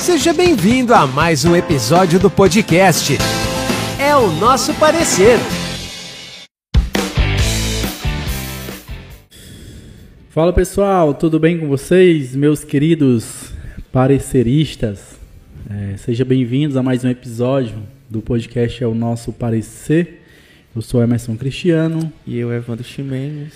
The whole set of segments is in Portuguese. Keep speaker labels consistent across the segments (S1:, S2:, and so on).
S1: Seja bem-vindo a mais um episódio do podcast. É o nosso parecer.
S2: Fala pessoal, tudo bem com vocês, meus queridos pareceristas? É, Sejam bem-vindos a mais um episódio do podcast É o Nosso Parecer. Eu sou Emerson Cristiano.
S3: E eu, Evandro Ximenes.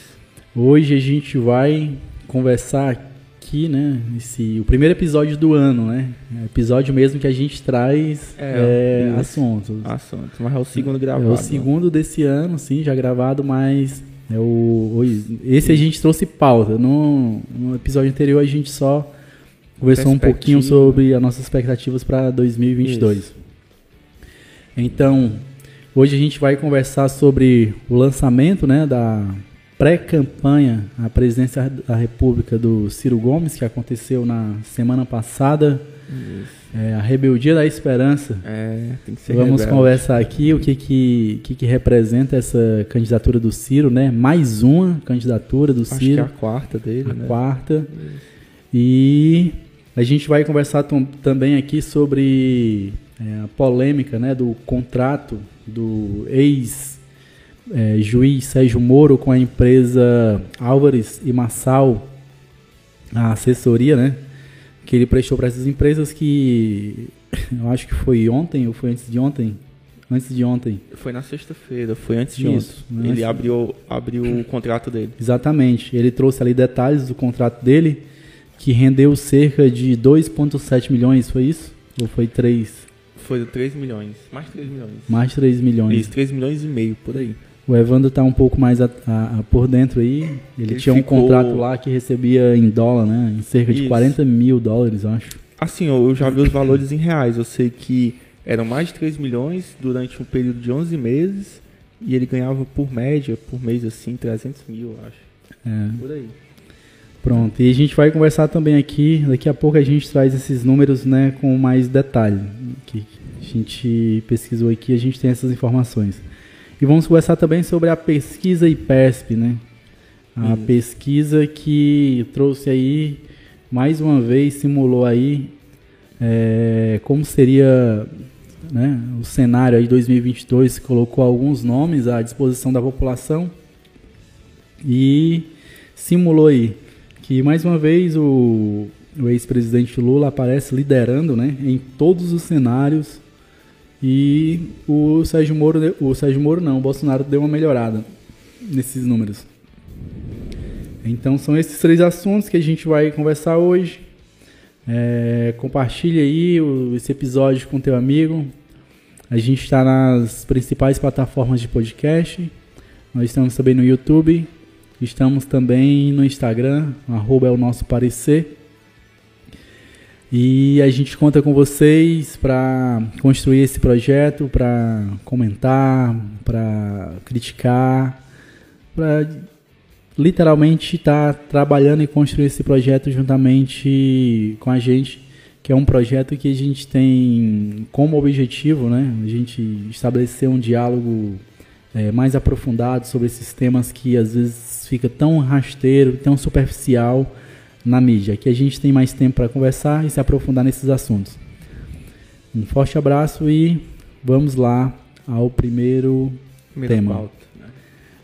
S2: Hoje a gente vai conversar aqui, né? Esse, o primeiro episódio do ano, né? É episódio mesmo que a gente traz
S3: É,
S2: é, assuntos.
S3: Assunto. Mas é o segundo
S2: É
S3: gravado.
S2: o segundo desse ano, sim, já gravado, mas é o, esse a gente trouxe pauta. No, no episódio anterior a gente só conversou um pouquinho sobre as nossas expectativas para 2022.
S3: Isso.
S2: Então, hoje a gente vai conversar sobre o lançamento, né, da pré-campanha à presidência da República do Ciro Gomes, que aconteceu na semana passada,
S3: Isso.
S2: é, a Rebeldia da Esperança.
S3: É, tem que ser
S2: Vamos
S3: rebelde.
S2: conversar aqui o que que, que que representa essa candidatura do Ciro, né? Mais uma candidatura do
S3: Acho que é
S2: Ciro,
S3: a quarta dele,
S2: a
S3: né?
S2: quarta. E a gente vai conversar tam- também aqui sobre é, a polêmica, né, do contrato do ex é, juiz Sérgio Moro com a empresa Álvares e Massal, a assessoria, né? Que ele prestou para essas empresas que eu acho que foi ontem ou foi antes de ontem? Antes de ontem.
S3: Foi na sexta-feira, foi antes de
S2: Isso,
S3: ontem.
S2: né?
S3: Ele abriu, abriu o contrato dele.
S2: Exatamente. Ele trouxe ali detalhes do contrato dele, que rendeu cerca de 2,7 milhões, foi isso? Ou foi 3?
S3: Foi 3 milhões. Mais 3 milhões.
S2: Mais 3 milhões.
S3: Isso, 3 milhões e meio, por aí.
S2: O Evandro tá um pouco mais a- a- a por dentro aí. Ele,
S3: Ele
S2: tinha um
S3: ficou-
S2: contrato lá que recebia em dólar, né? Em cerca de
S3: Isso.
S2: 40 mil dólares, eu acho.
S3: Assim, eu eu já vi os valores em reais. Eu sei que eram mais de 3 milhões durante um período de 11 meses. E ele ganhava por média, por mês assim, 300 mil, eu acho.
S2: É.
S3: Por aí.
S2: Pronto, e a gente vai conversar também aqui, daqui a pouco a gente traz esses números né, com mais detalhe, que a gente pesquisou aqui, a gente tem essas informações. E vamos conversar também sobre a pesquisa IPESP, né? A
S3: Isso.
S2: pesquisa que trouxe aí, mais uma vez, simulou aí é, como seria né, o cenário aí 2022, colocou alguns nomes à disposição da população e simulou aí que mais uma vez o, o ex-presidente Lula aparece liderando, né, em todos os cenários e o Sérgio Moro, o Sérgio Moro não, o Bolsonaro deu uma melhorada nesses números. Então são esses três assuntos que a gente vai conversar hoje. É, compartilhe aí o- esse episódio com teu amigo. A gente está nas principais plataformas de podcast. Nós estamos também no YouTube. Estamos também no Instagram, arroba é o nosso parecer. E a gente conta com vocês para construir esse projeto, para comentar, para criticar, para literalmente estar trabalhando e construir esse projeto juntamente com a gente, que é um projeto que a gente tem como objetivo, né, a gente estabelecer um diálogo é, mais aprofundado sobre esses temas que às vezes fica tão rasteiro, tão superficial na mídia, que a gente tem mais tempo para conversar e se aprofundar nesses assuntos. Um forte abraço e vamos lá ao primeiro
S3: Primeira
S2: Tema.
S3: pauta, né?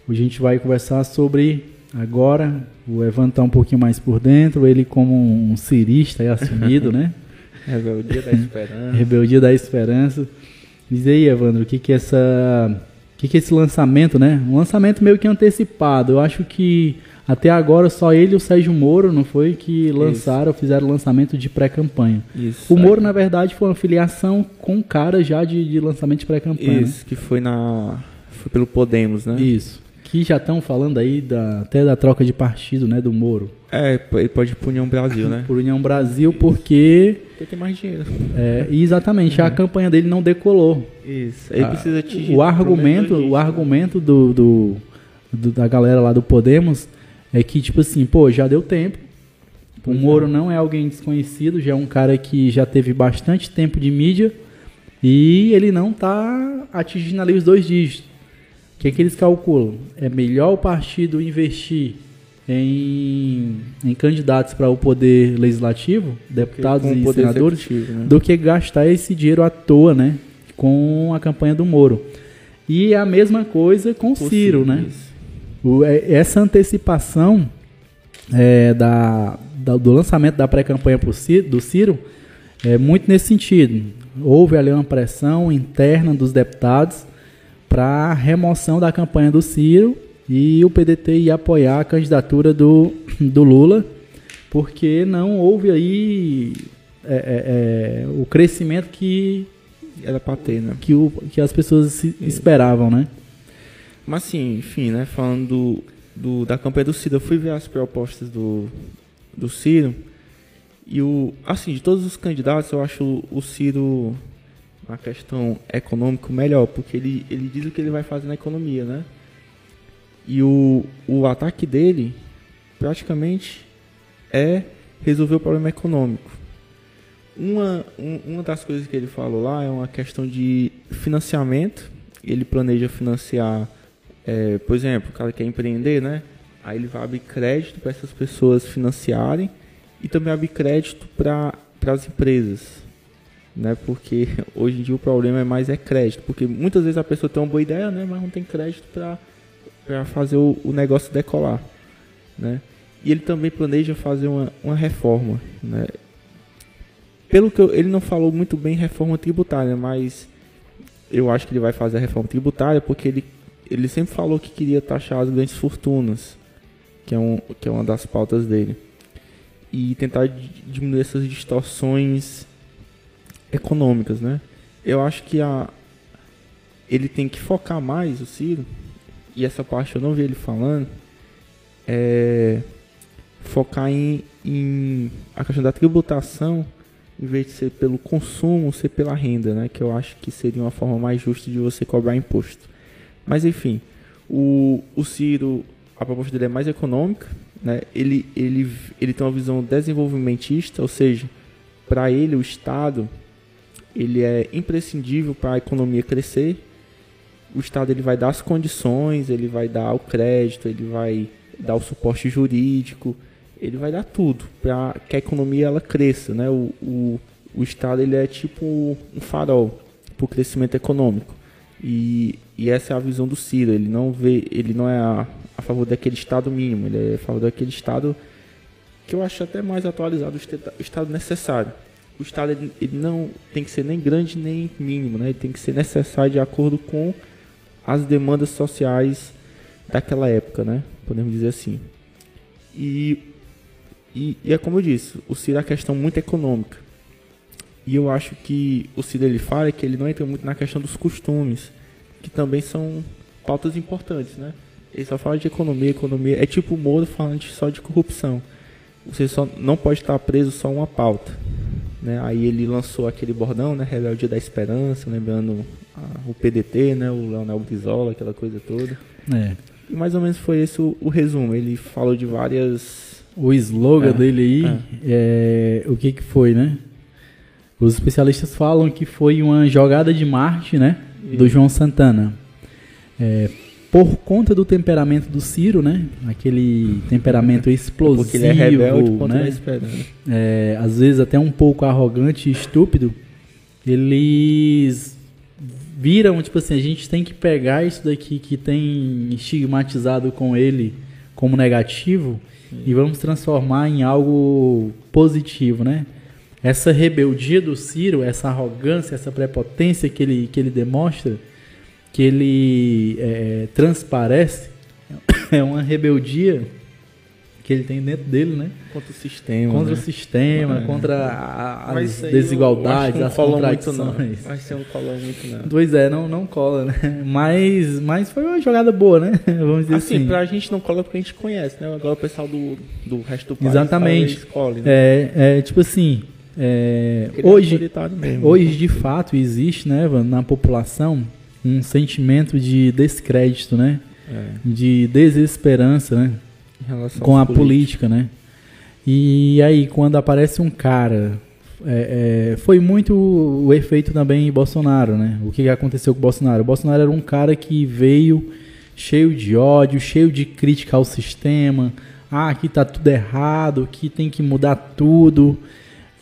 S2: Hoje a gente vai conversar sobre agora, o Evan tá um pouquinho mais por dentro, ele como um cirista aí assumido, né?
S3: Rebeldia da Esperança.
S2: Rebeldia da Esperança. Diz aí, Evandro, o que que é essa, o que que é esse lançamento, né? Um lançamento meio que antecipado. Eu acho que até agora só ele e o Sérgio Moro, não foi, que lançaram, fizeram o lançamento de pré-campanha.
S3: Isso.
S2: O Moro, na verdade, foi uma filiação com cara já de, de lançamento de pré-campanha. né?
S3: Isso, que foi na. Foi pelo Podemos, né?
S2: Isso. Que já estão falando aí da, até da troca de partido, né, do Moro.
S3: É, ele pode ir pro União Brasil, né?
S2: Por União Brasil, porque.
S3: Porque tem mais dinheiro.
S2: é, exatamente, a campanha dele não decolou.
S3: Isso. Ele precisa atingir.
S2: O argumento, o argumento do, do- do- da galera lá do Podemos é que, tipo assim, pô, já deu tempo. O
S3: Pois é.
S2: Moro não é alguém desconhecido, já é um cara que já teve bastante tempo de mídia e ele não tá atingindo ali os dois dígitos. O que, é que eles calculam? É melhor o partido investir em, em candidatos para o poder legislativo, deputados
S3: o
S2: e
S3: poder
S2: senadores,
S3: né?
S2: do que gastar esse dinheiro à toa, né? Com a campanha do Moro. E a mesma coisa com o Ciro, né?
S3: Isso.
S2: O- é- essa antecipação é, da, da- do lançamento da pré-campanha do Ciro é muito nesse sentido. Houve ali uma pressão interna dos deputados para a remoção da campanha do Ciro e o PDT ia apoiar a candidatura do, do Lula, porque não houve aí é, é, é, o crescimento que,
S3: Era pra ter, né?
S2: que, o, que as pessoas se- esperavam, né?
S3: Mas assim, enfim, né? Falando do, do- da campanha do Ciro, eu fui ver as propostas do, do Ciro. E o. Assim, de todos os candidatos, eu acho o, o Ciro, na questão econômica, melhor, porque ele, ele diz o que ele vai fazer na economia, né? E o, o ataque dele, praticamente, é resolver o problema econômico. Uma, um- uma das coisas que ele falou lá é uma questão de financiamento. Ele planeja financiar, é, por exemplo, o cara quer empreender, né? Aí ele vai abrir crédito para essas pessoas financiarem e também abrir crédito para as empresas, né? Porque hoje em dia o problema é mais é crédito, porque muitas vezes a pessoa tem uma boa ideia, né? Mas não tem crédito para fazer o, o negócio decolar, né? E ele também planeja fazer uma, uma reforma, né? Pelo que eu, ele não falou muito bem reforma tributária, mas eu acho que ele vai fazer a reforma tributária porque ele, ele sempre falou que queria taxar as grandes fortunas, que é, um, que é uma das pautas dele. E tentar di- diminuir essas distorções econômicas, né? Eu acho que a, ele tem que focar mais, o Ciro, e essa parte eu não vi ele falando, é focar em, em a questão da tributação em vez de ser pelo consumo, ser pela renda, né? Que eu acho que seria uma forma mais justa de você cobrar imposto. Mas enfim, o, o Ciro, a proposta dele é mais econômica, né? Ele, ele, ele tem uma visão desenvolvimentista, ou seja, para ele o Estado ele é imprescindível para a economia crescer. O Estado ele vai dar as condições, ele vai dar o crédito, ele vai dar o suporte jurídico, ele vai dar tudo para que a economia ela cresça, né? O, o, o Estado ele é tipo um farol para o crescimento econômico e, e essa é a visão do Ciro. Ele não vê, ele não é a, a favor daquele Estado mínimo, ele é a favor daquele Estado que eu acho até mais atualizado, o Estado necessário. O Estado ele, ele não tem que ser nem grande nem mínimo, né? Ele tem que ser necessário de acordo com as demandas sociais daquela época, né? Podemos dizer assim. E, e, e é como eu disse, o Ciro é a questão muito econômica. E eu acho que o Ciro ele fala que ele não entra muito na questão dos costumes, que também são pautas importantes, né? Ele só fala de economia, economia. É tipo o Moro falando só de corrupção. Você só não pode estar preso só a uma pauta. Né? Aí ele lançou aquele bordão, né? Rebeldia da Esperança, lembrando ah, o PDT, né? O Leonel Brizola, aquela coisa toda.
S2: É.
S3: E mais ou menos foi esse o, o resumo. Ele falou de várias.
S2: O slogan
S3: É,
S2: dele aí, é, o que que foi, né? Os especialistas falam que foi uma jogada de marketing, né? Do João Santana. É, por conta do temperamento do Ciro, né? Aquele temperamento explosivo,
S3: Porque ele é rebelde contra a
S2: né? é, às vezes até um pouco arrogante e estúpido, eles viram, tipo assim, a gente tem que pegar isso daqui que tem estigmatizado com ele como negativo e vamos transformar em algo positivo, né? Essa rebeldia do Ciro, essa arrogância, essa prepotência que ele, que ele demonstra, que ele é, transparece, é uma rebeldia que ele tem dentro dele, né?
S3: Contra o sistema.
S2: contra
S3: né?
S2: o sistema,
S3: É.
S2: contra a-
S3: Mas
S2: as desigualdades,
S3: não
S2: as contradições.
S3: não. Vai ser um cola muito, não.
S2: Pois é, não, não cola, né? Mas, mas foi uma jogada boa, né? Vamos dizer
S3: Assim,
S2: assim.
S3: pra gente não cola porque a gente conhece, né? Agora o pessoal do, do resto do país
S2: Exatamente.
S3: cole, né?
S2: É, é tipo assim, é,
S3: é
S2: hoje,
S3: mesmo.
S2: hoje de fato existe, né, na população um sentimento de descrédito, né?
S3: É,
S2: De desesperança, né? com a política, né? E aí, quando aparece um cara. é, é, foi muito o efeito também em Bolsonaro, né? O que aconteceu com o Bolsonaro? O Bolsonaro era um cara que veio cheio de ódio, cheio de crítica ao sistema, ah, aqui tá tudo errado, que tem que mudar tudo.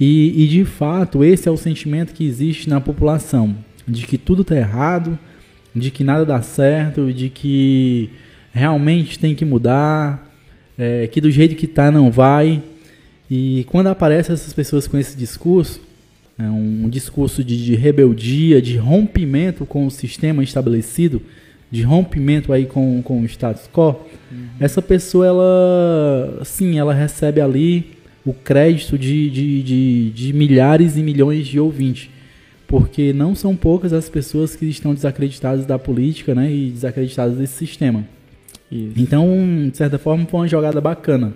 S2: E, e de fato, esse é o sentimento que existe na população, de que tudo tá errado, de que nada dá certo, de que realmente tem que mudar, é, que do jeito que tá não vai. E quando aparecem essas pessoas com esse discurso, é um discurso de, de, rebeldia, de rompimento com o sistema estabelecido, de rompimento aí com, com o status quo, uhum. essa pessoa, ela, sim, ela recebe ali o crédito de, de, de, de milhares e milhões de ouvintes porque não são poucas as pessoas que estão desacreditadas da política né, e desacreditadas desse sistema. Isso. Então, de certa forma, foi uma jogada bacana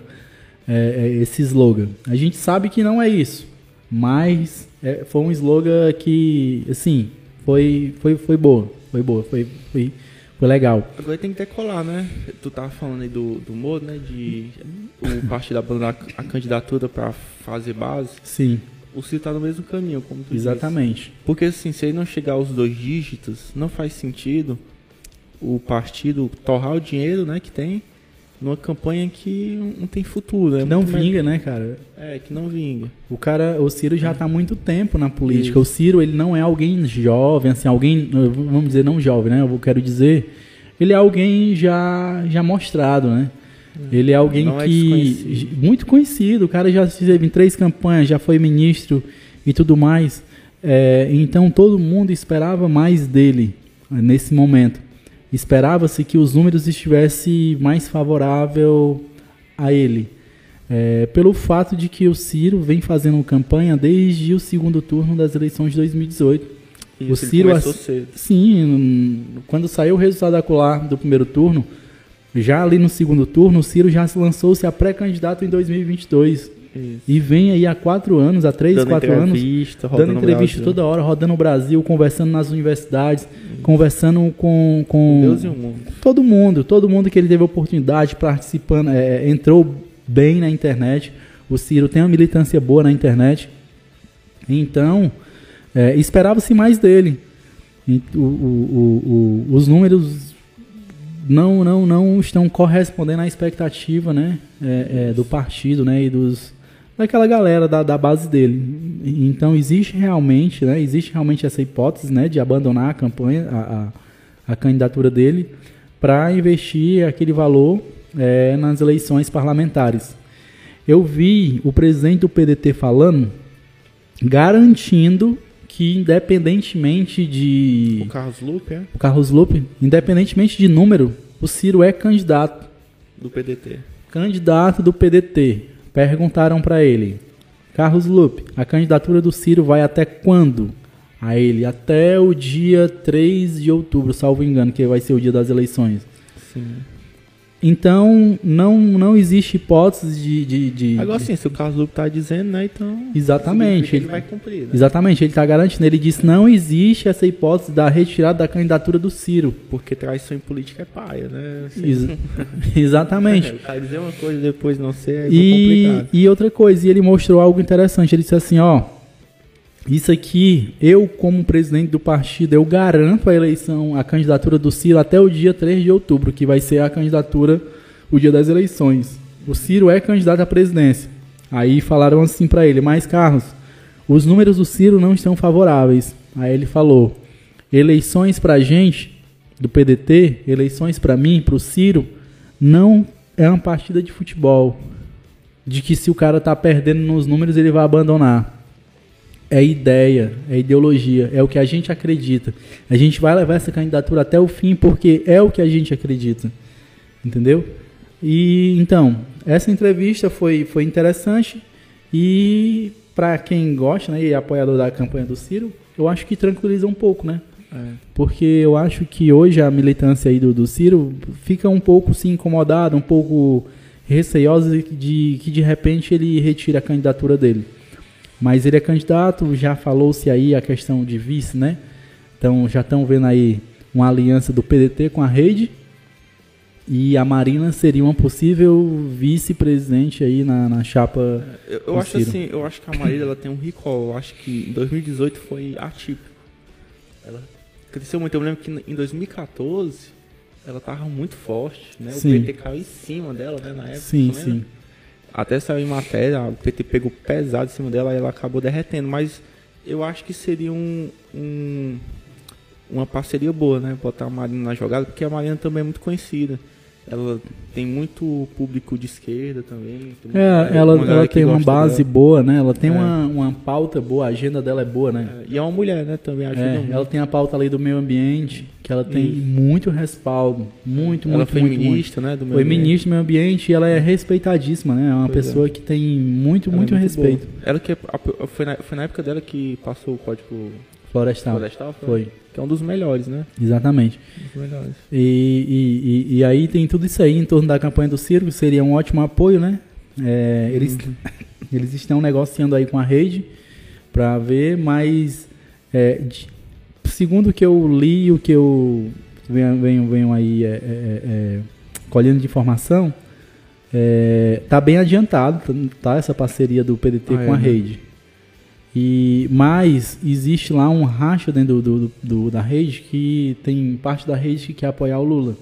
S2: é, é, esse slogan. A gente sabe que não é isso, mas é, foi um slogan que, assim, foi, foi, foi boa, foi boa, foi, foi, foi legal.
S3: Agora tem que decolar, né? Tu tava falando aí do, do Moro, né? De o partido abandonar a candidatura para fazer base.
S2: Sim
S3: o Ciro está no mesmo caminho, como tu
S2: Exatamente.
S3: Disse. Porque assim, se ele não chegar aos dois dígitos, não faz sentido o partido torrar o dinheiro né, que tem numa campanha que não tem futuro.
S2: É não vinga, né, cara?
S3: É, que não vinga.
S2: O cara, o Ciro já está há muito tempo na política. Isso. O Ciro, ele não é alguém jovem, assim, alguém, vamos dizer, não jovem, né? Eu quero dizer, ele é alguém já, já mostrado, né? Ele é alguém Não é que. É muito conhecido. O cara já esteve em três campanhas, já foi ministro e tudo mais. É, então todo mundo esperava mais dele nesse momento. Esperava-se que os números estivessem mais favorável a ele. É, pelo fato de que o Ciro vem fazendo campanha desde o segundo turno das eleições de 2018. Isso, o Ciro, sim, quando saiu o resultado da do primeiro turno, já ali no segundo turno, o Ciro já lançou-se a pré-candidato em 2022. Isso. E vem aí há quatro anos, há três, dando quatro anos, dando entrevista toda hora, rodando o Brasil, conversando nas universidades, Isso. conversando com, com
S3: Deus e o mundo.
S2: todo mundo, todo mundo que ele teve oportunidade, participando, é, entrou bem na internet. O Ciro tem uma militância boa na internet. Então, é, esperava-se mais dele. O, o, o, os números não, não, não estão correspondendo à expectativa, né, é, é, do partido, né, e dos daquela galera da, da base dele. Então existe realmente, né, existe realmente essa hipótese, né, de abandonar a campanha, a, a, a candidatura dele, para investir aquele valor é, nas eleições parlamentares. Eu vi o presidente do PDT falando, garantindo que independentemente de.
S3: O Carlos Lupe, é?
S2: O Carlos Lupe, independentemente de número, o Ciro é candidato.
S3: Do PDT.
S2: Candidato do PDT. Perguntaram para ele, Carlos Lupe, a candidatura do Ciro vai até quando? A ele, até o dia 3 de outubro, salvo engano, que vai ser o dia das eleições.
S3: Sim.
S2: Então, não, não existe hipótese de. de, de
S3: Agora sim, se o Carlos Lupe está dizendo, né? Então.
S2: Exatamente.
S3: Ele, ele vai cumprir. Né?
S2: Exatamente, ele está garantindo. Ele disse não existe essa hipótese da retirada da candidatura do Ciro.
S3: Porque traição em política é paia, né?
S2: Assim, Ex exatamente.
S3: É, dizer uma coisa e depois não ser é
S2: e, complicado. E outra coisa, e ele mostrou algo interessante. Ele disse assim: ó. Isso aqui, eu como presidente do partido, eu garanto a eleição, a candidatura do Ciro até o dia 3 de outubro, que vai ser a candidatura, o dia das eleições. O Ciro é candidato à presidência. Aí falaram assim para ele, mas Carlos, os números do Ciro não estão favoráveis. Aí ele falou, eleições pra gente, do PDT, eleições para mim, pro Ciro, não é uma partida de futebol. De que se o cara tá perdendo nos números, ele vai abandonar é ideia, é ideologia, é o que a gente acredita. A gente vai levar essa candidatura até o fim porque é o que a gente acredita. Entendeu? E então, essa entrevista foi, foi interessante e para quem gosta né, e é apoiador da campanha do Ciro, eu acho que tranquiliza um pouco, né? É. Porque eu acho que hoje a militância aí do, do Ciro fica um pouco se incomodada, um pouco receiosa de que de repente ele retira a candidatura dele. Mas ele é candidato, já falou-se aí a questão de vice, né? Então já estão vendo aí uma aliança do PDT com a rede. E a Marina seria uma possível vice-presidente aí na, na chapa.
S3: Eu, eu acho assim, eu acho que a Marina ela tem um recall. Eu acho que em 2018 foi atípico. Ela cresceu muito. Eu lembro que em 2014 ela tava muito forte, né?
S2: Sim.
S3: O PT caiu em cima dela, né, na época.
S2: Sim, sim.
S3: Até saiu em matéria, o PT pegou pesado em cima dela e ela acabou derretendo. Mas eu acho que seria um, um- uma parceria boa, né? Botar a Marina na jogada, porque a Marina também é muito conhecida. Ela tem muito público de esquerda também.
S2: É, ela, ela tem uma base
S3: dela.
S2: boa, né? Ela tem
S3: É.
S2: uma, uma pauta boa, a agenda dela é boa, né?
S3: É, E é uma mulher, né? Também ajuda
S2: É,
S3: muito.
S2: ela tem a pauta ali do meio ambiente, que ela tem
S3: Isso.
S2: muito respaldo. Muito,
S3: ela
S2: muito,
S3: foi
S2: muito, muito.
S3: ministra, né? Do meio
S2: Foi
S3: ambiente.
S2: ministra do meio ambiente e ela é respeitadíssima, né? É uma
S3: Pois é.
S2: pessoa que tem muito,
S3: Ela é
S2: muito, respeito.
S3: boa. Ela que é- foi, na, foi na época dela que passou o código
S2: Florestal.
S3: florestal?
S2: Foi,
S3: Que é um dos melhores, né?
S2: exatamente.
S3: Um dos melhores.
S2: E, e, e, e aí tem tudo isso aí em torno da campanha do Circo, seria um ótimo apoio, né? É, eles, eles estão negociando aí com a rede para ver, mas é, de- segundo o que eu li, o que eu venho, venho, venho aí é, é, é, colhendo de informação, é, tá bem adiantado, tá? Essa parceria do PDT
S3: Ah,
S2: com
S3: é,
S2: a
S3: né?
S2: E, mas existe lá um racha dentro do, do- do- da rede que tem parte da rede que quer apoiar o Lula,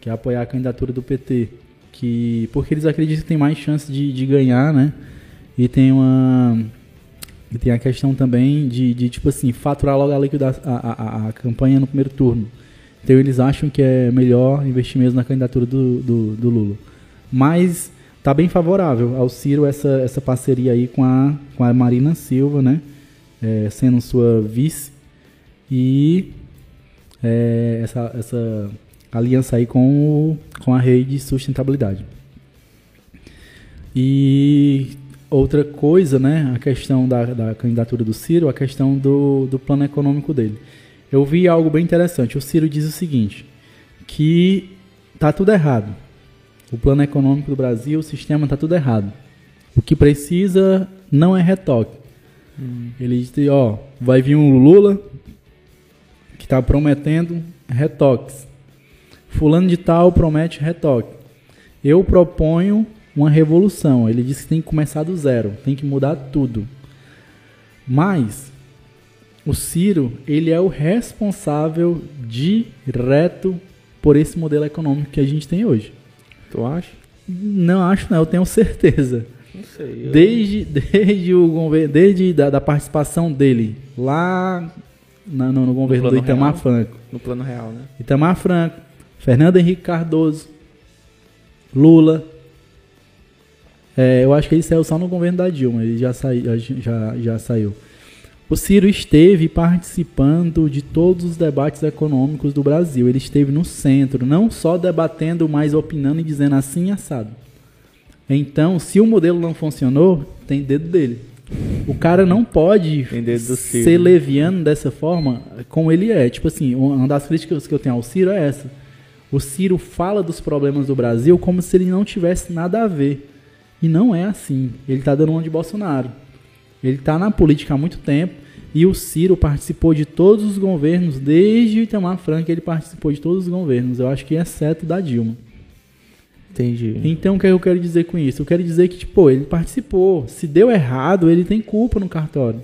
S2: quer apoiar a candidatura do PT, que porque eles acreditam que tem mais chance de, de ganhar, né? E tem uma e tem a questão também de, de tipo assim faturar logo a, liquida- a, a- a campanha no primeiro turno. Então eles acham que é melhor investir mesmo na candidatura do, do, do Lula. Mas tá bem favorável ao Ciro essa, essa parceria aí com a, com a Marina Silva, né? É, sendo sua vice. E é, essa, essa aliança aí com, o, com a rede de sustentabilidade. E outra coisa, né? A questão da, da candidatura do Ciro, a questão do, do plano econômico dele. Eu vi algo bem interessante. O Ciro diz o seguinte, que tá tudo errado. O plano econômico do Brasil, o sistema tá tudo errado. O que precisa não é retoque. Ele diz, ó, vai vir um Lula que está prometendo retoques. Fulano de tal promete retoque. Eu proponho uma revolução. Ele disse que tem que começar do zero, tem que mudar tudo. Mas o Ciro, ele é o responsável direto por esse modelo econômico que a gente tem hoje.
S3: Tu acha?
S2: Não acho não, eu tenho certeza.
S3: Não sei. eu-
S2: Desde, desde, o governo, desde da, da participação dele lá na- no, no governo do
S3: plano
S2: Itamar
S3: real?
S2: Franco.
S3: No plano real, né?
S2: Itamar Franco, Fernando Henrique Cardoso, Lula. É, eu acho que ele saiu só no governo da Dilma, ele já, sai, já, já saiu. O Ciro esteve participando de todos os debates econômicos do Brasil. Ele esteve no centro, não só debatendo, mas opinando e dizendo assim assado. Então, se o modelo não funcionou, tem dedo dele. O cara não pode ser leviano dessa forma como ele é. Tipo assim, uma das críticas que eu tenho ao Ciro é essa. O Ciro fala dos problemas do Brasil como se ele não tivesse nada a ver. E não é assim. Ele tá dando uma de Bolsonaro. Ele tá na política há muito tempo. E o Ciro participou de todos os governos, desde o Itamar Franco, ele participou de todos os governos. Eu acho que exceto da Dilma.
S3: Entendi.
S2: Então o que eu quero dizer com isso? Eu quero dizer que, tipo, ele participou. Se deu errado, ele tem culpa no cartório.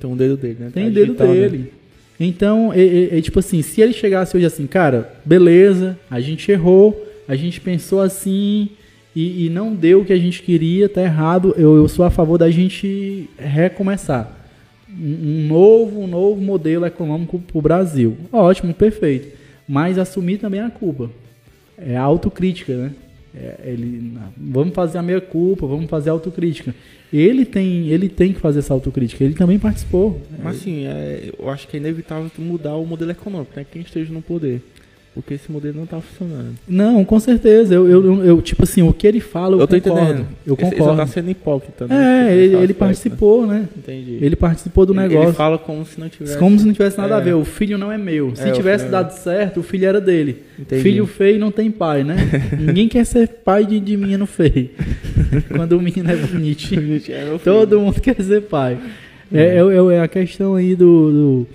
S3: Tem um dedo dele, né?
S2: Tem
S3: Tá
S2: o dedo
S3: digital, né?
S2: dele. Então, é, é- é tipo assim, se ele chegasse hoje assim, cara, beleza, a gente errou, a gente pensou assim e, e não deu o que a gente queria, tá errado, eu, eu sou a favor da gente recomeçar. Um, um novo, um novo modelo econômico pro Brasil. Ótimo, perfeito. Mas assumir também a culpa. É a autocrítica, né? É, ele, vamos fazer a meia culpa, vamos fazer a autocrítica. Ele tem, ele tem que fazer essa autocrítica. Ele também participou.
S3: Mas assim, é, eu acho que é inevitável mudar o modelo econômico, né? Quem esteja no poder. Porque esse modelo não tá funcionando.
S2: Não, com certeza. Eu, eu, eu- eu, tipo assim, o que ele fala, eu,
S3: tô
S2: concordo.
S3: entendendo.
S2: Eu
S3: Esse- Ele só
S2: concordo.
S3: tá sendo hipócrita, né?
S2: É, ele, ele
S3: aspecto,
S2: participou, né?
S3: Entendi.
S2: Ele participou do
S3: Ele-
S2: negócio.
S3: Ele fala como se não tivesse.
S2: Como se não tivesse nada a
S3: É.
S2: ver. O filho não é meu. Se
S3: É,
S2: tivesse
S3: é-
S2: dado certo, o filho era dele.
S3: Entendi.
S2: Filho feio não tem pai, né? Ninguém quer ser pai de, de menino feio. Quando o menino é bonitinho.
S3: É.
S2: Todo mundo quer ser pai. É, é, é a questão aí do, do,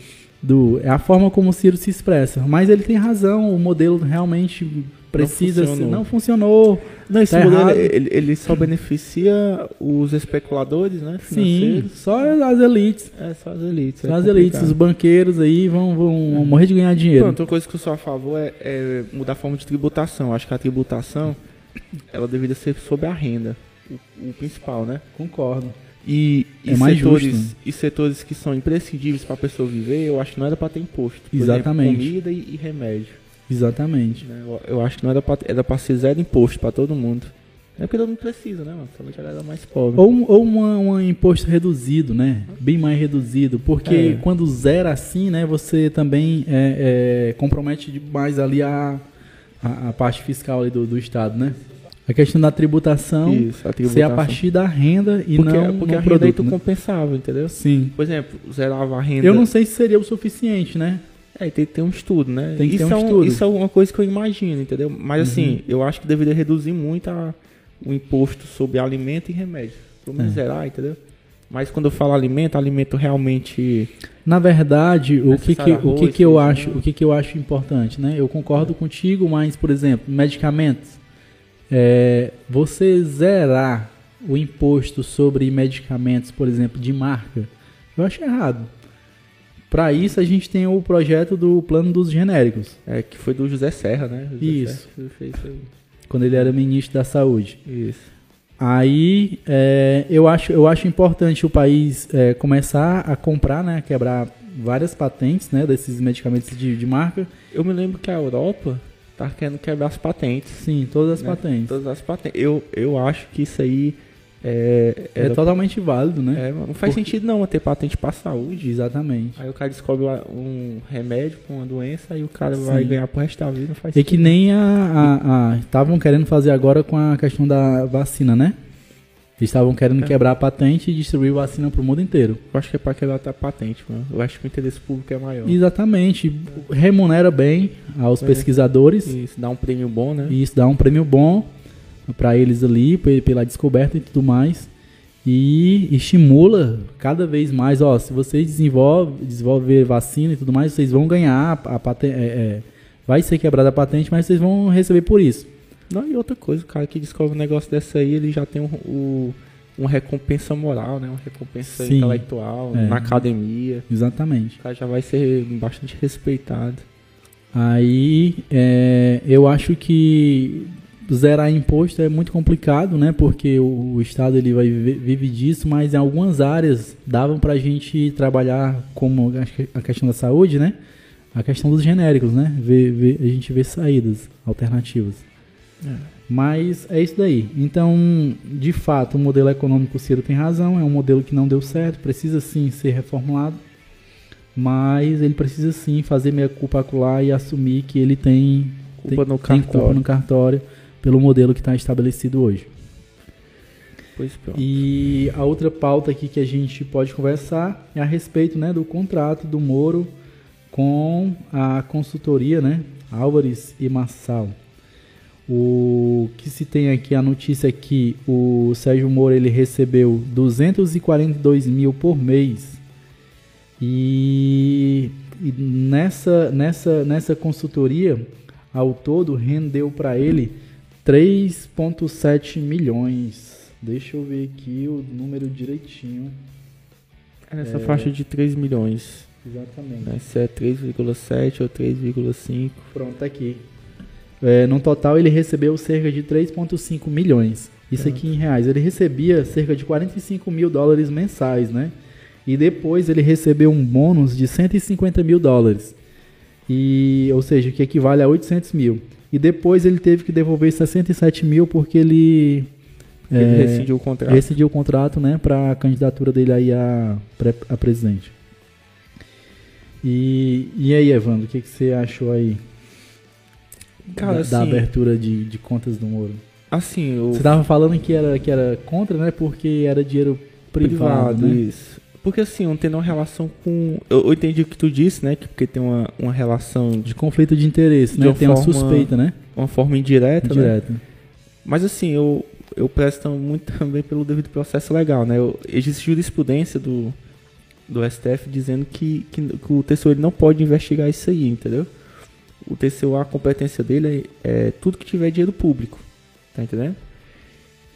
S2: do- É a forma como o Ciro se expressa. Mas ele tem razão, o modelo realmente precisa,
S3: Não
S2: ser-
S3: funcionou.
S2: não funcionou.
S3: Não, esse
S2: Tá
S3: modelo ele, ele só beneficia os especuladores, né?
S2: Sim, só as elites.
S3: É, só as elites.
S2: Só
S3: é
S2: as elites, os
S3: complicado.
S2: banqueiros aí vão, vão, vão morrer de ganhar dinheiro.
S3: Pronto, outra coisa que eu sou a favor é, é mudar a forma de tributação. Acho que a tributação ela deveria ser sobre a renda, o, o principal, né?
S2: Concordo.
S3: E, e
S2: É mais
S3: setores,
S2: justo.
S3: e setores que são imprescindíveis para a pessoa viver, eu acho que não era para ter imposto.
S2: Exatamente.
S3: Exemplo, comida e, e remédio.
S2: Exatamente.
S3: né? Eu, eu acho que não era para era pra ser zero imposto para todo mundo. É porque todo mundo precisa, né, mano? Somente a galera mais pobre.
S2: Ou, um- ou uma, um imposto reduzido, né? Bem mais reduzido. Porque
S3: É.
S2: quando zera assim, né? Você também é, é, compromete demais ali a, a, a parte fiscal ali do, do Estado, né? A questão da tributação,
S3: Isso, a
S2: ser a
S3: tributação.
S2: partir da renda e
S3: porque,
S2: não
S3: porque a renda aí
S2: produto,
S3: tu
S2: né?
S3: compensava, entendeu?
S2: Sim.
S3: Por exemplo, zerava a renda.
S2: Eu não sei se seria o suficiente, né?
S3: É, tem que ter um estudo, né?
S2: Tem que ter
S3: isso
S2: um
S3: é
S2: estudo.
S3: Isso é uma coisa que eu imagino, entendeu? Mas
S2: Uhum.
S3: assim, eu acho que deveria reduzir muito a- o imposto sobre alimento e remédio. Pelo menos
S2: É.
S3: zerar, entendeu? Mas quando eu falo alimento, alimento realmente.
S2: Na verdade, o que que,
S3: Necessário
S2: o que
S3: arroz,
S2: que eu acho, o que que eu acho importante, né? Eu concordo contigo, mas por exemplo, medicamentos, é, você zerar o imposto sobre medicamentos, por exemplo, de marca, eu acho errado. Para isso a gente tem o projeto do plano dos genéricos,
S3: É, que foi do José Serra, né? José
S2: Isso.
S3: Serra
S2: quando ele era ministro da Saúde.
S3: Isso.
S2: Aí é, eu, acho, eu acho importante o país é, começar a comprar, né, quebrar várias patentes né, desses medicamentos de, de marca.
S3: Eu me lembro que a Europa tá querendo quebrar as patentes.
S2: Sim, todas as
S3: né?
S2: patentes.
S3: Todas as patentes. Eu, eu acho que isso aí é.
S2: É
S3: era-
S2: totalmente válido, né?
S3: é, não faz
S2: Porque-
S3: sentido não ter patente pra saúde.
S2: Exatamente.
S3: Aí o cara descobre um remédio pra uma doença e o cara vai
S2: Sim.
S3: ganhar pro resto da vida. Não faz
S2: E que
S3: sentido.
S2: nem a estavam querendo fazer agora com a questão da vacina, né? Eles estavam querendo
S3: É.
S2: quebrar a patente e distribuir vacina pro mundo inteiro.
S3: Eu acho que é pra quebrar a patente, mano. Eu acho que o interesse público é maior.
S2: Exatamente. Remunera bem aos
S3: É.
S2: pesquisadores.
S3: Isso, dá um prêmio bom, né?
S2: Isso dá um prêmio bom para eles ali, pe- pela descoberta e tudo mais. E estimula cada vez mais, ó, se vocês desenvolvem, desenvolver vacina e tudo mais, vocês vão ganhar a patente, vai ser quebrada a patente, mas vocês vão receber por isso.
S3: Não, e outra coisa, o cara que descobre um negócio dessa aí, ele já tem um, o- uma recompensa moral, né? Uma recompensa
S2: Sim.
S3: intelectual
S2: É.
S3: na academia.
S2: Exatamente.
S3: O cara já vai ser bastante respeitado.
S2: Aí é, eu acho que zerar imposto é muito complicado, né? Porque o, o Estado ele vai vive disso, mas em algumas áreas davam pra gente trabalhar como a questão da saúde, né? A questão dos genéricos, né? Ver, ver- a gente vê saídas alternativas. Mas é isso daí. Então, de fato, o modelo econômico Ciro tem razão, é um modelo que não deu certo, precisa sim ser reformulado, mas ele precisa sim fazer meia culpa acular e assumir que ele tem,
S3: Culpa
S2: tem,
S3: no
S2: tem culpa
S3: cartório.
S2: no cartório pelo modelo que está estabelecido hoje.
S3: Pois pronto.
S2: E a outra pauta aqui que a gente pode conversar é a respeito né, do contrato do Moro com a consultoria né, Álvares e Massal. O que se tem aqui, a notícia é que o Sérgio Moro ele recebeu 242 mil por mês e, e nessa, nessa, nessa consultoria, ao todo, rendeu para ele 3,7 milhões. Deixa eu ver aqui o número direitinho.
S3: É nessa
S2: É.
S3: faixa de 3 milhões.
S2: Exatamente.
S3: Se é 3,7 ou 3,5.
S2: Pronto, tá aqui. É, no total, ele recebeu cerca de 3,5 milhões. Isso aqui em reais. Ele recebia cerca de 45 mil dólares mensais, né? E depois ele recebeu um bônus de 150 mil dólares. E, ou seja, que equivale a 800 mil. E depois ele teve que devolver 67 mil porque ele
S3: Ele
S2: é,
S3: rescindiu o contrato.
S2: rescindiu o contrato, né, para a candidatura dele aí a, a presidente. E, e aí, Evandro, o que, que você achou aí
S3: Cara,
S2: da,
S3: assim,
S2: da abertura de, de contas do Moro?
S3: assim, o
S2: Você tava falando que era, que era contra, né, porque era dinheiro privado,
S3: privado,
S2: né?
S3: isso. Porque assim, não tem nenhuma relação com. Eu, eu entendi o que tu disse, né? Que porque tem uma, uma relação de
S2: De conflito de interesse,
S3: De
S2: né?
S3: uma
S2: Tem uma
S3: forma
S2: suspeita, né?
S3: uma forma indireta, né?
S2: Direta.
S3: Mas assim, eu, eu presto muito também pelo devido processo legal, né? Eu, existe jurisprudência do, do STF dizendo que, que, que o tesoureiro não pode investigar isso aí, entendeu? O TCU, a competência dele é, é tudo que tiver dinheiro público. Tá entendendo?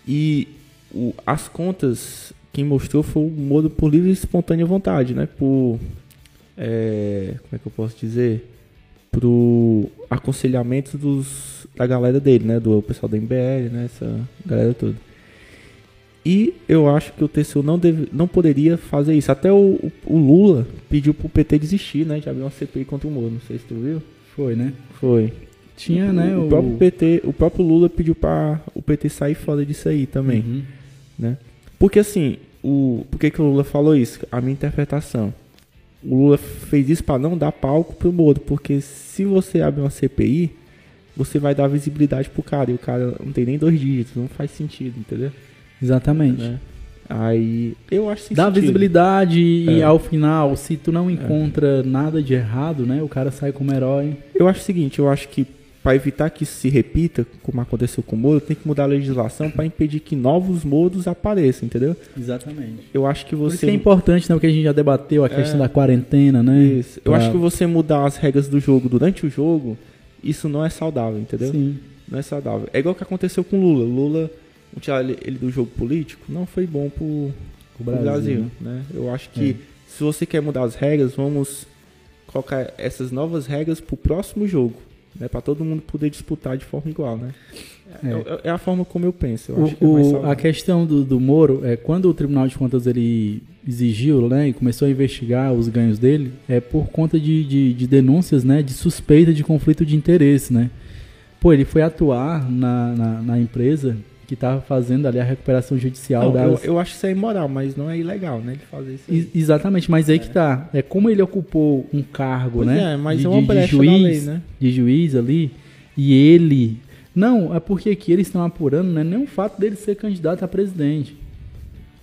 S3: E o, as contas, quem mostrou foi o Moro por livre e espontânea vontade, né? Por. É, como é que eu posso dizer? Pro aconselhamento dos, da galera dele, né? Do pessoal da MBL, né? Essa galera toda. E eu acho que o TCU não, deve, não poderia fazer isso. Até o, o, Lula pediu pro PT desistir, né? Já abriu uma CPI contra o Moro, não sei se tu viu.
S2: Foi, né?
S3: Foi.
S2: Tinha, né?
S3: O, o, próprio PT, o próprio Lula pediu para o PT sair fora disso aí também, uhum. né? Porque assim, o, por que, que o Lula falou isso? A minha interpretação. O Lula fez isso para não dar palco pro Moro, porque se você abre uma CPI, você vai dar visibilidade pro cara, e o cara não tem nem dois dígitos, não faz sentido, entendeu?
S2: Exatamente. Né?
S3: Aí eu acho
S2: Dá sentido. visibilidade e é. ao final, se tu não encontra é. nada de errado, né? O cara sai como herói.
S3: Eu acho o seguinte, eu acho que para evitar que isso se repita, como aconteceu com o Moro, tem que mudar a legislação para impedir que novos modos apareçam, entendeu?
S2: Exatamente.
S3: Eu acho que você.
S2: Isso é importante, né? Porque a gente já debateu a questão é... da quarentena, né? Isso.
S3: Eu pra... acho que você mudar as regras do jogo durante o jogo, isso não é saudável, entendeu?
S2: Sim.
S3: Não é saudável. É igual o que aconteceu com Lula. Lula tirar ele, ele, do jogo político não foi bom pro, o Brasil, Brasil né? Eu acho que é. se você quer mudar as regras, vamos colocar essas novas regras pro próximo jogo, né? Para todo mundo poder disputar de forma igual, né? É, é, é a forma como eu penso. Eu
S2: o, que é a questão do, do Moro é quando o Tribunal de Contas ele exigiu, né, e começou a investigar os ganhos dele, é por conta de, de, de denúncias, né, de suspeita de conflito de interesse, né? Pô, ele foi atuar na, na, na empresa que estava fazendo ali a recuperação judicial
S3: não,
S2: das...
S3: eu, eu, acho isso é imoral, mas não é ilegal, né? Ele fazer isso.
S2: Aí. Exatamente, mas aí é. que tá. É como ele ocupou um cargo,
S3: pois
S2: né?
S3: É, mas de, é uma de, de juiz, lei, né?
S2: De juiz ali. E ele. Não, é porque aqui eles estão apurando, não é nem o fato dele ser candidato a presidente.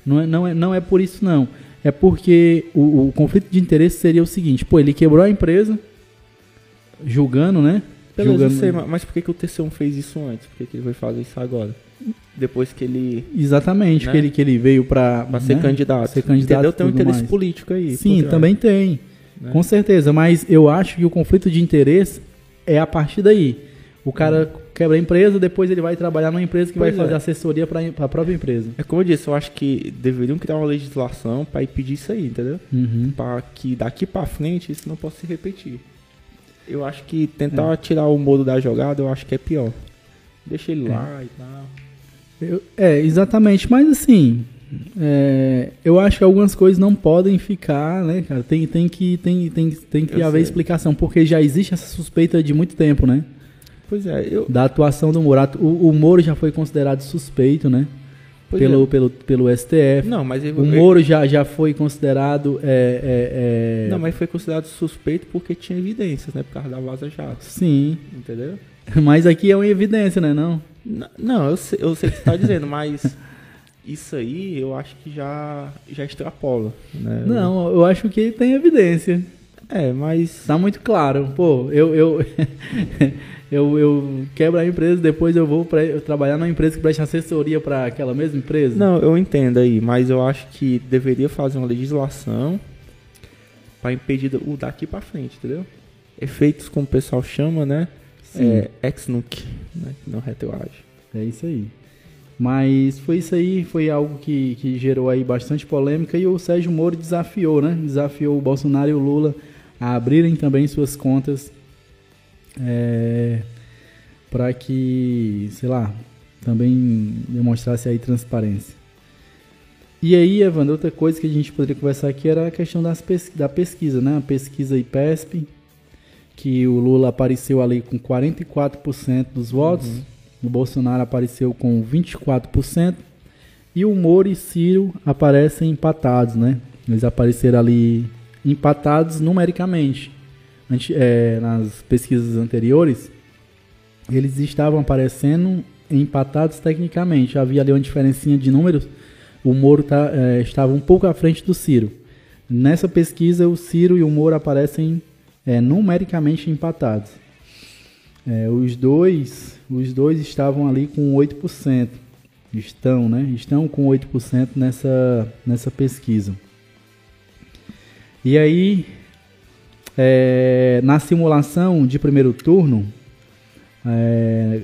S2: Não é, não é, não é por isso, não. É porque o, o conflito de interesse seria o seguinte: pô, ele quebrou a empresa, julgando, né?
S3: Beleza, julgando... sei, mas por que, que o TC1 fez isso antes? Por que, que ele vai fazer isso agora? Depois que ele.
S2: Exatamente, né? que, ele, que ele veio para
S3: ser, né? candidato.
S2: ser candidato.
S3: Entendeu? Tem um interesse mais. político aí.
S2: Sim, também tem. Né? Com certeza, mas eu acho que o conflito de interesse é a partir daí. O cara hum. quebra a empresa, depois ele vai trabalhar numa empresa que pois vai fazer é. assessoria para a própria empresa.
S3: É como eu disse, eu acho que deveriam criar uma legislação para impedir isso aí, entendeu?
S2: Uhum.
S3: Para que daqui para frente isso não possa se repetir. Eu acho que tentar é. tirar o modo da jogada, eu acho que é pior. Deixa ele é. lá e tal.
S2: Eu, é, exatamente, mas assim, é, eu acho que algumas coisas não podem ficar, né, cara? Tem, tem que, tem, tem, tem que haver sei. explicação, porque já existe essa suspeita de muito tempo, né?
S3: Pois é, eu...
S2: Da atuação do Moro. O, o Moro já foi considerado suspeito, né? pelo, é. pelo, pelo STF.
S3: Não, mas
S2: eu, o Moro eu... já, já foi considerado. É, é,
S3: é, Não, mas foi considerado suspeito porque tinha evidências, né? Por causa da Vaza Jato.
S2: Sim.
S3: Entendeu?
S2: Mas aqui é uma evidência, né? Não?
S3: Não, eu sei, eu sei o que você está dizendo, mas isso aí eu acho que já, já extrapola. Né?
S2: Não, eu acho que tem evidência.
S3: É, mas.
S2: Tá muito claro. Pô, eu. eu... eu, eu quebro a empresa, depois eu vou pra, eu trabalhar numa empresa que presta assessoria para aquela mesma empresa?
S3: Não, eu entendo aí, mas eu acho que deveria fazer uma legislação para impedir o daqui para frente, entendeu? Efeitos, como o pessoal chama, né? Sim. É, ex-nuke, né? não retroage.
S2: É isso aí. Mas foi isso aí, foi algo que, que gerou aí bastante polêmica e o Sérgio Moro desafiou, né? Desafiou o Bolsonaro e o Lula a abrirem também suas contas é, para que, sei lá, também demonstrasse aí transparência. E aí, Evandro, outra coisa que a gente poderia conversar aqui era a questão das da pesquisa, né? A pesquisa IPESP, que o Lula apareceu ali com 44% dos votos, uhum. o Bolsonaro apareceu com 24%, e o Moro e Ciro aparecem empatados, né? Eles apareceram ali empatados numericamente é, nas pesquisas anteriores, eles estavam aparecendo empatados tecnicamente. Havia ali uma diferencinha de números. O Moro tá, é, estava um pouco à frente do Ciro. Nessa pesquisa, o Ciro e o Moro aparecem é, numericamente empatados. É, os dois, os dois estavam ali com 8%. Estão, né? Estão com 8% nessa, nessa pesquisa. E aí, é, na simulação de primeiro turno, é,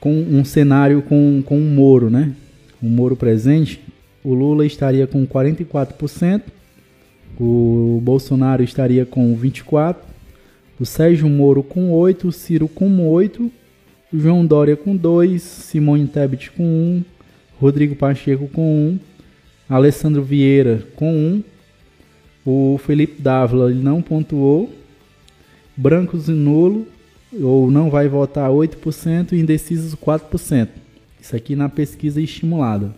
S2: com um cenário com, com um Moro, né? Um Moro presente, o Lula estaria com 44%, o Bolsonaro estaria com 24%, o Sérgio Moro com 8%, o Ciro com 8%, o João Dória com 2%, Simone Tebet com 1%, Rodrigo Pacheco com 1%, Alessandro Vieira com 1%, o Felipe Dávila ele não pontuou, brancos e nulo, ou não vai votar 8% e indecisos 4%. Isso aqui na pesquisa estimulada.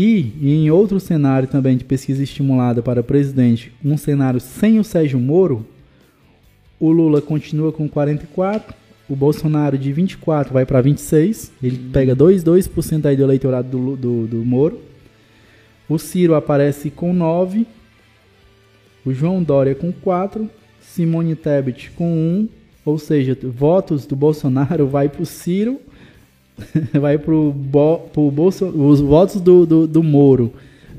S2: E em outro cenário também de pesquisa estimulada para presidente, um cenário sem o Sérgio Moro, o Lula continua com 44, o Bolsonaro de 24 vai para 26, ele pega 2,2% aí do eleitorado do, do, do Moro. O Ciro aparece com 9, o João Dória com 4, Simone Tebet com 1, ou seja, votos do Bolsonaro vai para o Ciro vai pro, Bo, pro Bolsonaro, os votos do, do, do Moro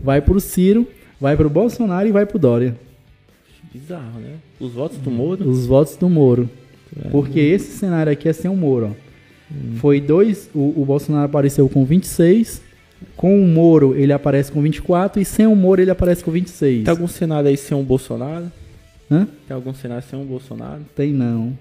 S2: vai pro Ciro, vai pro Bolsonaro e vai pro Dória.
S3: Bizarro, né? Os votos do Moro?
S2: Os votos do Moro. É. Porque esse cenário aqui é sem o Moro, ó. Hum. Foi dois, o, o Bolsonaro apareceu com 26, com o Moro ele aparece com 24 e sem o Moro ele aparece com 26.
S3: Tem algum cenário aí sem um Bolsonaro?
S2: Hã?
S3: Tem algum cenário sem um Bolsonaro?
S2: Tem não.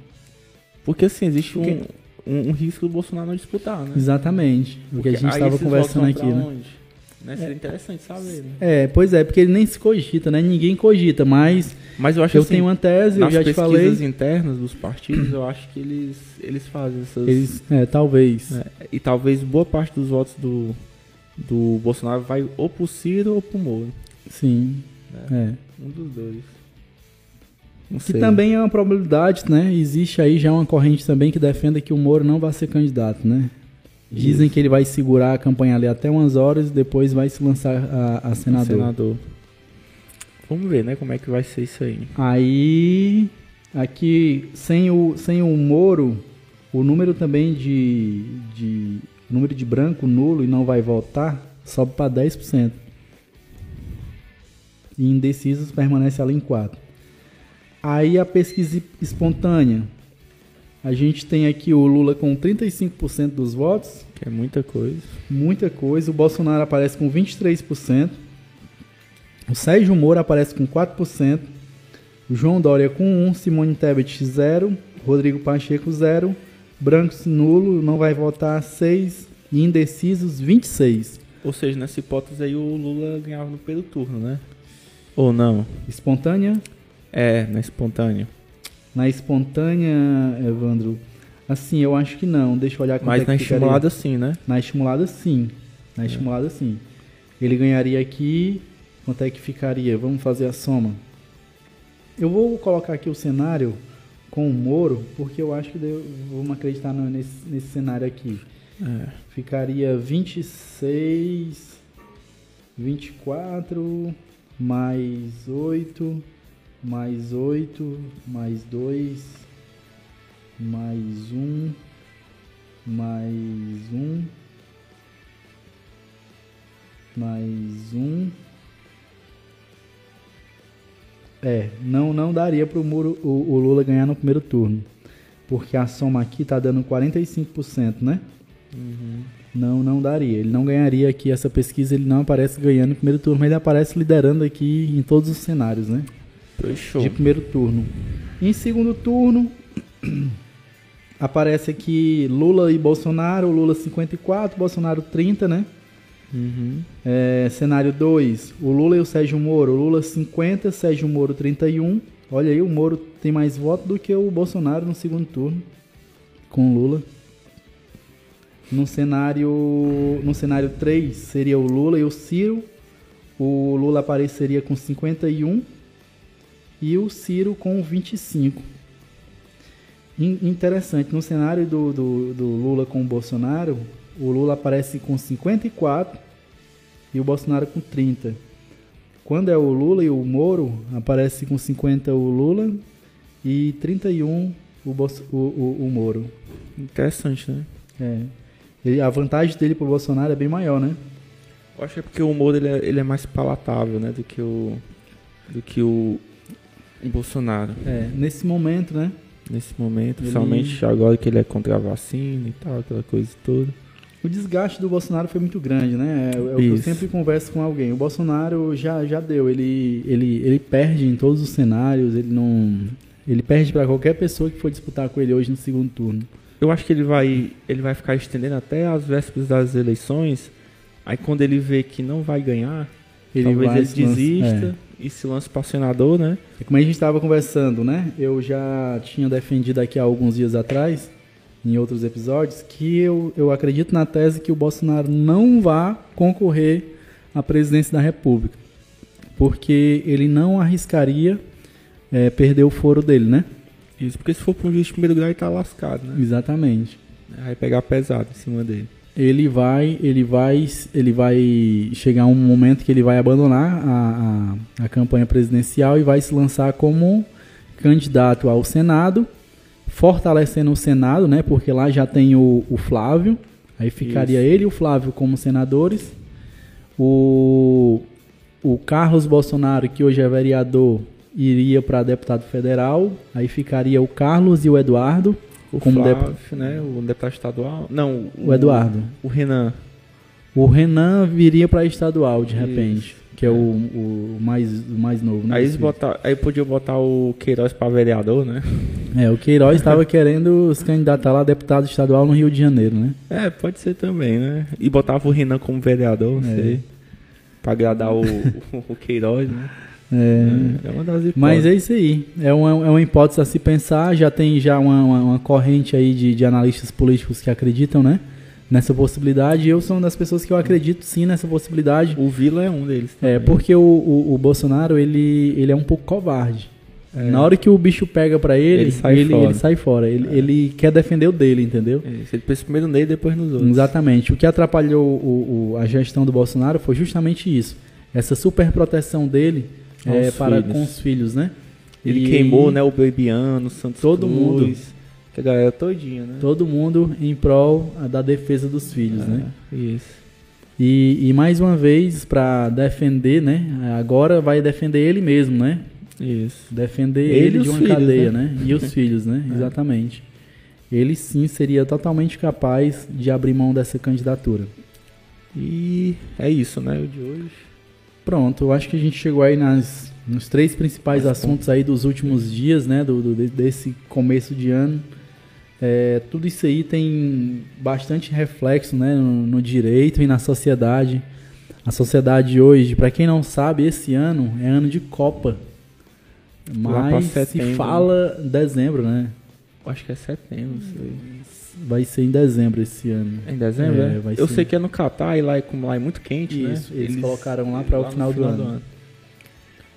S3: Porque assim, existe Porque... um um, um, risco do Bolsonaro não disputar, né?
S2: Exatamente. O que a gente estava conversando aqui, né?
S3: Onde? Né? Seria é, interessante saber. Né?
S2: É, pois é, porque ele nem se cogita, né? Ninguém cogita, mas.
S3: Mas eu acho
S2: eu
S3: assim,
S2: tenho uma tese, eu já te falei.
S3: Nas pesquisas internas dos partidos, eu acho que eles, eles fazem essas.
S2: Eles, é, talvez. É,
S3: e talvez boa parte dos votos do, do Bolsonaro vai ou pro Ciro ou pro Moro.
S2: Sim. É. é.
S3: Um dos dois.
S2: Não que também é uma probabilidade, né? Existe aí já uma corrente também que defenda que o Moro não vai ser candidato, né? Dizem Isso. que ele vai segurar a campanha ali até umas horas e depois vai se lançar a, a senador. senador.
S3: Vamos ver, né, como é que vai ser isso aí.
S2: Aí, aqui, sem o, sem o Moro, o número também de, de número de branco nulo e não vai votar sobe para 10%. E indecisos permanece ali em 4%. Aí a pesquisa espontânea. A gente tem aqui o Lula com 35% dos votos.
S3: Que é muita coisa.
S2: Muita coisa. O Bolsonaro aparece com 23%. O Sérgio Moro aparece com 4%. O João Dória com 1%. Simone Tebet 0%. Rodrigo Pacheco 0%. Brancos nulo, não vai votar 6%. E indecisos 26%.
S3: Ou seja, nessa hipótese aí o Lula ganhava no primeiro turno, né? Ou não?
S2: Espontânea?
S3: É, na espontânea.
S2: Na espontânea, Evandro, assim, eu acho que não. Deixa eu olhar
S3: Mas é na estimulada sim, né?
S2: Na estimulada sim. Na é. estimulada sim. Ele ganharia aqui, quanto é que ficaria? Vamos fazer a soma. Eu vou colocar aqui o cenário com o Moro, porque eu acho que devo, vamos acreditar nesse, nesse cenário aqui. É. Ficaria 26, 24, mais 8, mais 8, mais 2, mais 1, mais 1, mais 1. É, não, não daria para o, o Lula ganhar no primeiro turno. Porque a soma aqui está dando 45%, né? Uhum. Não, não daria. Ele não ganharia aqui essa pesquisa, ele não aparece ganhando no primeiro turno, mas ele aparece liderando aqui em todos os cenários, né?
S3: Show.
S2: de primeiro turno. Em segundo turno, aparece aqui Lula e Bolsonaro, Lula 54, Bolsonaro 30, né? Uhum. É, cenário 2, o Lula e o Sérgio Moro, Lula 50, Sérgio Moro 31. Olha aí, o Moro tem mais voto do que o Bolsonaro no segundo turno, com Lula. No cenário, no cenário 3, seria o Lula e o Ciro. O Lula apareceria com 51 e o Ciro com 25. Interessante, no cenário do, do, do, Lula com o Bolsonaro, o Lula aparece com 54 e o Bolsonaro com 30. Quando é o Lula e o Moro, aparece com 50 o Lula e 31 o, Bolso, o, o, o Moro.
S3: Interessante, né?
S2: É. Ele, a vantagem dele pro Bolsonaro é bem maior, né?
S3: Eu acho que é porque o Moro ele é, ele é mais palatável, né? Do que o, do que O Bolsonaro.
S2: É, nesse momento, né?
S3: Nesse momento,
S2: Ele-
S3: principalmente agora que ele é contra a vacina e tal, aquela coisa toda.
S2: O desgaste do Bolsonaro foi muito grande, né? É, o que eu sempre converso com alguém. O Bolsonaro já, já deu. Ele, ele, ele perde em todos os cenários. Ele não. Ele perde para qualquer pessoa que for disputar com ele hoje no segundo turno.
S3: Eu acho que ele vai, ele vai ficar estendendo até as vésperas das eleições. Aí quando ele vê que não vai ganhar,
S2: Ele
S3: talvez
S2: vai
S3: ele desista e se lance para senador, né?
S2: É como a gente estava conversando, né? Eu já tinha defendido aqui há alguns dias atrás, em outros episódios, que eu, eu acredito na tese que o Bolsonaro não vá concorrer à presidência da República. Porque ele não arriscaria eh, perder o foro dele, né?
S3: Isso, porque se for para um juiz de primeiro grau, ele tá lascado, né?
S2: Exatamente.
S3: Vai pegar pesado em cima dele.
S2: Ele vai, ele vai, ele vai chegar um momento que ele vai abandonar a, a, a campanha presidencial e vai se lançar como candidato ao Senado, fortalecendo o Senado, né? Porque lá já tem o, o Flávio, aí ficaria
S3: Isso.
S2: ele e o Flávio como senadores. O, o Carlos Bolsonaro, que hoje é vereador, iria para deputado federal, aí ficaria o Carlos e o Eduardo.
S3: O
S2: Como
S3: Flávio, né? O deputado estadual. Não,
S2: O Eduardo.
S3: O Renan.
S2: O Renan viria para estadual de
S3: Isso.
S2: repente, que é o, o mais, o mais novo. Né,
S3: Aí, eles botar, aí podia botar o Queiroz para vereador, né?
S2: É, o Queiroz estava querendo se candidatar lá a deputado estadual no Rio de Janeiro, né?
S3: É, pode ser também, né? E botava o Renan como vereador, não
S2: É.
S3: sei. Pra agradar o, o Queiroz, né?
S2: É,
S3: É uma das hipóteses.
S2: Mas é isso aí. É uma, é uma hipótese a se pensar. Já tem já uma, uma, uma corrente aí de, de analistas políticos que acreditam, né? Nessa possibilidade. E eu sou uma das pessoas que eu acredito sim nessa possibilidade.
S3: O Vila é um deles.
S2: É,
S3: também.
S2: porque o, o, o Bolsonaro, ele, ele é um pouco covarde. Na hora que o bicho pega pra ele,
S3: Ele sai
S2: ele,
S3: fora.
S2: ele sai fora. Ele, ele quer defender o dele, entendeu?
S3: É, Ele pensa primeiro nele, depois nos outros.
S2: Exatamente. O que atrapalhou o, o- a gestão do Bolsonaro foi justamente isso. Essa super proteção dele é, para
S3: filhos.
S2: com os filhos, né?
S3: Ele
S2: E
S3: queimou, né, o Bebiano, o Santos
S2: Todo
S3: Cruz,
S2: mundo.
S3: Que a galera todinha, né?
S2: Todo mundo em prol ah, da defesa dos filhos, né?
S3: É, Isso.
S2: E, e mais uma vez, para defender, né? Agora vai defender ele mesmo, né?
S3: Isso.
S2: Defender
S3: Ele
S2: ele, de uma
S3: filhos,
S2: cadeia,
S3: né?
S2: né? E os filhos, né? Exatamente. Ele sim seria totalmente capaz de abrir mão dessa candidatura.
S3: E é isso, né, o de hoje.
S2: Pronto, eu acho que a gente chegou aí nas, nos três principais
S3: Mas
S2: assuntos aí dos últimos dias, né? Do, do- de- desse começo de ano. É, tudo isso aí tem bastante reflexo né, no, no direito e na sociedade. A sociedade hoje, para quem não sabe, esse ano é ano de Copa. Mas
S3: setembro,
S2: se fala dezembro, né?
S3: Acho que é setembro, sei.
S2: Vai ser em dezembro esse ano.
S3: É em dezembro,
S2: É,
S3: é?
S2: vai
S3: Eu
S2: ser.
S3: sei que é no Catar e lá é, como lá é muito quente,
S2: Isso,
S3: né?
S2: eles colocaram lá para o
S3: no
S2: final do ano.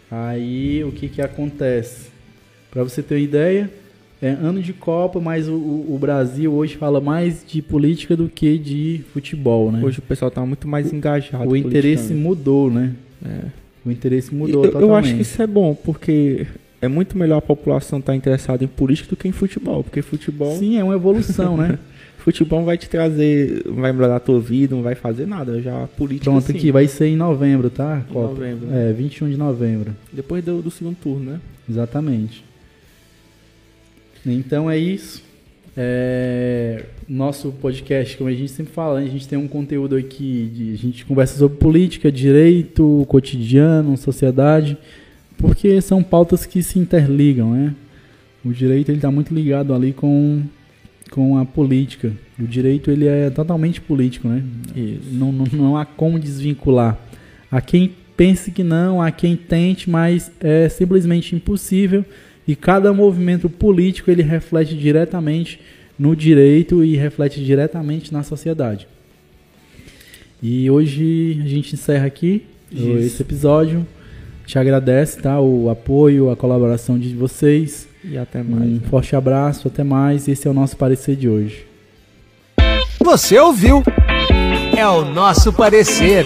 S2: Aí o que que acontece? Para você ter uma ideia, é ano de Copa, mas o, o- o Brasil hoje fala mais de política do que de futebol, né?
S3: Hoje o pessoal tá muito mais engajado.
S2: o interesse mudou, né?
S3: É.
S2: O interesse mudou
S3: eu,
S2: totalmente.
S3: eu acho que isso é bom, porque é muito melhor a população estar interessada em política do que em futebol. Porque futebol,
S2: Sim, é uma evolução, né?
S3: futebol não vai te trazer, não vai melhorar a tua vida, não vai fazer nada. Já a política
S2: Pronto,
S3: sim.
S2: aqui vai ser em novembro, tá?
S3: Em
S2: Copa.
S3: novembro, né?
S2: É, 21 de novembro.
S3: Depois do, do segundo turno, né?
S2: Exatamente. Então é isso. É, nosso podcast, como a gente sempre fala, né, a gente tem um conteúdo aqui, de, a gente conversa sobre política, direito, cotidiano, sociedade, porque são pautas que se interligam, né? O direito ele está muito ligado ali com, com a política. O direito ele é totalmente político, né? Não, não, não há como desvincular. Há quem pense que não, há quem tente, mas é simplesmente impossível. E cada movimento político ele reflete diretamente no direito e reflete diretamente na sociedade. E hoje a gente encerra aqui
S3: Isso.
S2: esse episódio. Te agradece, tá? O apoio, a colaboração de vocês.
S3: E até mais.
S2: Um
S3: né?
S2: forte abraço, até mais. Esse é o nosso parecer de hoje.
S1: Você ouviu? É o nosso parecer.